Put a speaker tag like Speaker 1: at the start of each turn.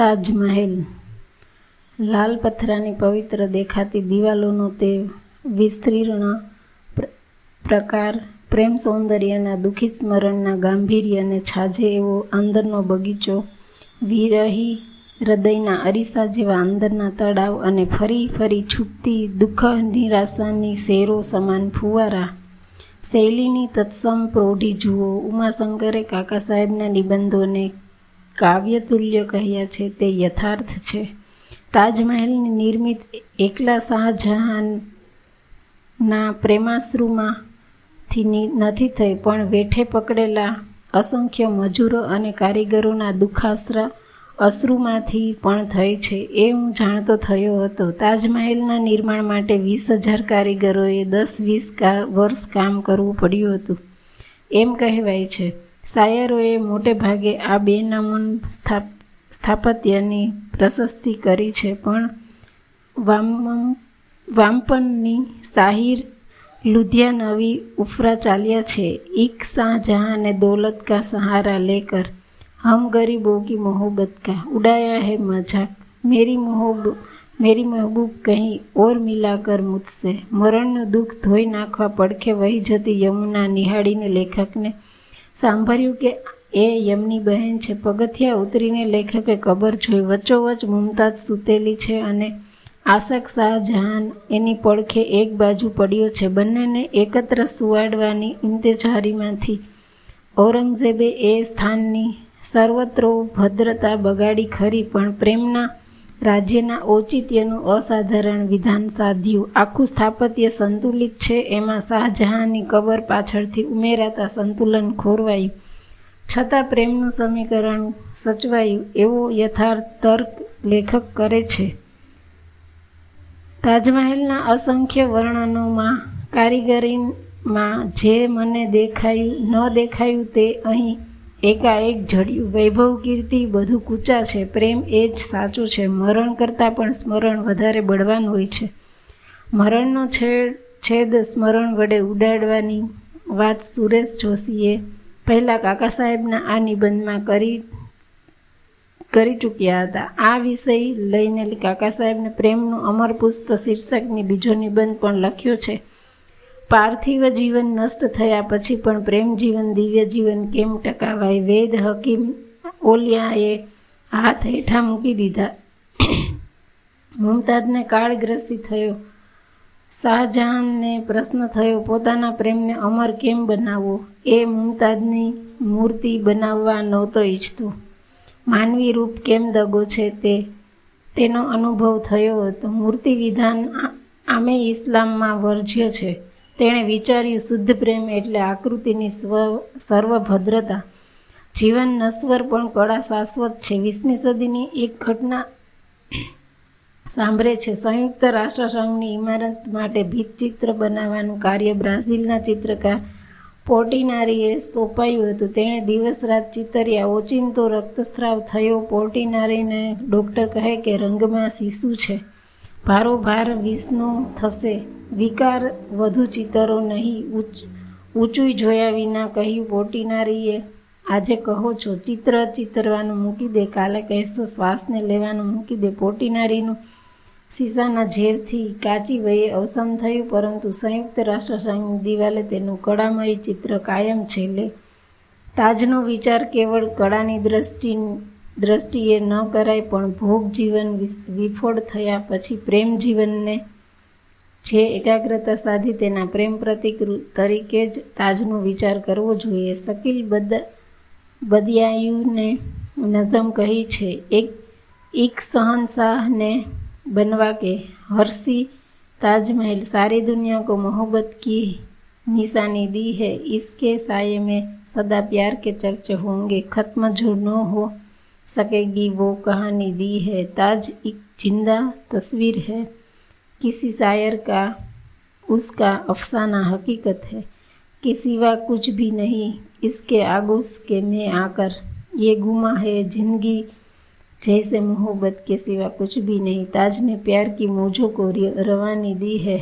Speaker 1: તાજમહેલ. લાલ પથરાની પવિત્ર દેખાતી દિવાલોનો તે વિસ્તીર્ણ પ્રકાર પ્રેમ સૌંદર્યના દુઃખી સ્મરણના ગાંભીર્યને છાજે એવો અંદરનો બગીચો, વિરહી હૃદયના અરીસા જેવા અંદરના તળાવ અને ફરી ફરી છૂટતી દુઃખ નિરાશાની શેરો સમાન ફુવારા. શૈલીની તત્સમ પ્રૌઢી જુઓ. ઉમાશંકરે કાકા સાહેબના નિબંધોને કાવ્યતુલ્ય કહ્યા છે તે યથાર્થ છે. તાજમહેલની નિર્મિત એકલા શાહજહાનના પ્રેમાશ્રુમાંથી નથી થઈ, પણ વેઠે પકડેલા અસંખ્ય મજૂરો અને કારીગરોના દુઃખાશ્રા અશ્રુમાંથી પણ થઈ છે. એ હું જાણતો થયો હતો. તાજમહેલના નિર્માણ માટે વીસ હજાર કારીગરોએ દસ વીસ વર્ષ કામ કરવું પડ્યું હતું. એમ કહેવાય છે. શાયરોએ મોટે ભાગે આ બે નમૂન સ્થાપત્યની પ્રશસ્તિ કરી છે, પણ વામમ, વામપનની શાહીર લુધિયાનવી ઉફરા ચાલ્યા છે. ઈક શાહજહાં ને દોલત કા સહારા લેકર, હમ ગરીબોગી મોહબ્બત કા, ઉડાયા હે મજાક. મેરી મોહબ, મેરી મહેબૂબ કહી ઓર મિલા કર મુજસે. મરણનું દુઃખ ધોઈ નાખવા પડખે વહી જતી યમુના નિહાળીને લેખકને સાંભળ્યું કે એ યમની બહેન છે. પગથિયા ઉતરીને લેખકે કબર જોઈ વચ્ચોવચ મુમતાજ સૂતેલી છે અને આશક શાહજહાન એની પડખે એક બાજુ પડ્યો છે. બંનેને એકત્ર સુવાડવાની ઇંતેજારીમાંથી ઔરંગઝેબે એ સ્થાનની સર્વત્રો ભદ્રતા બગાડી ખરી, પણ પ્રેમના રાજ્યના ઔચિત્યનું અસાધારણ વિધાન સાધ્યું. આખું સ્થાપત્ય સંતુલિત છે, એમાં શાહજહાંની કબર પાછળથી ઉમેરાતા સંતુલન ખોરવાયું. છતાં પ્રેમનું સમીકરણ સચવાયું, એવો યથાર્થ તર્ક લેખક કરે છે. તાજમહેલના અસંખ્ય વર્ણનોમાં, કારીગરીમાં જે મને દેખાયું ન દેખાયું તે અહીં એકાએક જડ્યું વૈભવ કીર્તિ, બધું કૂચા છે. પ્રેમ એ જ સાચું છે. મરણ કરતાં પણ સ્મરણ વધારે બળવાન હોય છે. મરણનો છેડ, છેદ સ્મરણ વડે ઉડાડવાની વાત સુરેશ જોશીએ પહેલાં કાકા સાહેબના આ નિબંધમાં કરી કરી ચૂક્યા હતા. આ વિષય લઈને કાકા સાહેબને પ્રેમનું અમર પુષ્પ શીર્ષકની બીજો નિબંધ પણ લખ્યો છે. પાર્થિવ જીવન નષ્ટ થયા પછી પણ પ્રેમ જીવન, દિવ્ય જીવન કેમ ટકાવાય? વેદ હકીમ ઓલિયાએ હાથ હેઠા મૂકી દીધા. મુમતાજને કાળગ્રસ્તી થયો. શાહજહાનને પ્રશ્ન થયો, પોતાના પ્રેમને અમર કેમ બનાવવો? એ મુમતાજની મૂર્તિ બનાવવા નહોતો ઈચ્છતો. માનવી રૂપ કેમ દગો છે તે? તેનો અનુભવ થયો હતો. મૂર્તિ વિધાન આમે ઇસ્લામમાં વર્જ્ય છે. તેણે વિચાર્યું, શુદ્ધ પ્રેમ એટલે આકૃતિની સ્વ, સર્વભદ્રતા. જીવન નશ્વર પણ કળા શાશ્વત છે. વીસમી સદીની એક ઘટના સાંભળે છે. સંયુક્ત રાષ્ટ્રસંઘની ઇમારત માટે ભીતચિત્ર બનાવવાનું કાર્ય બ્રાઝિલના ચિત્રકાર પોર્ટિનારીએ સોંપાયું હતું. તેણે દિવસ રાત ચિતર્યા, ઓચિંતો રક્તસ્રાવ થયો. પોર્ટિનારીને ડૉક્ટર કહે કે, રંગમાં શિશુ છે. ભારોભાર વિષ્ણુ થશે. વિકાર વધુ ચિતરો નહીં. ઊંચું જોયા વિના કહ્યું પોટીનારીએ આજે કહો છો, ચિત્ર ચિતરવાનું મૂકી દે. કાલે કહેશો, શ્વાસને લેવાનું મૂકી દે. પોટીનારીનું સીસાના ઝેરથી કાચી વયે અવસાન થયું, પરંતુ સંયુક્ત રાષ્ટ્રસંઘની દિવાલે તેનું કળામય ચિત્ર કાયમ છેલ્લે. તાજનો વિચાર કેવળ કળાની દ્રષ્ટિ દ્રષ્ટિએ ન કરાય પણ ભોગ જીવન વિફોડ થયા પછી પ્રેમ જીવનને જે એકાગ્રતા સાધી તેના પ્રેમ પ્રતિક તરીકે જ તાજનો વિચાર કરવો જોઈએ શકીલ બદ બદિયાયુને નઝમ કહી છે એક એક શહનશાહને बनवा के हर्षी ताजमहल सारी दुनिया को मोहब्बत की निशानी दी है इसके साय में सदा प्यार के चर्चे होंगे ख़त्म जो न हो सकेगी वो कहानी दी है। ताज एक ज़िंदा तस्वीर है। किसी शायर का, उसका अफसाना हकीकत है कि सिवा कुछ भी नहीं, इसके आगोश के में आकर ये गुमा है ज़िंदगी जैसे मोहब्बत के सिवा कुछ भी नहीं। ताज ने प्यार की मौजों को रवानी दी है।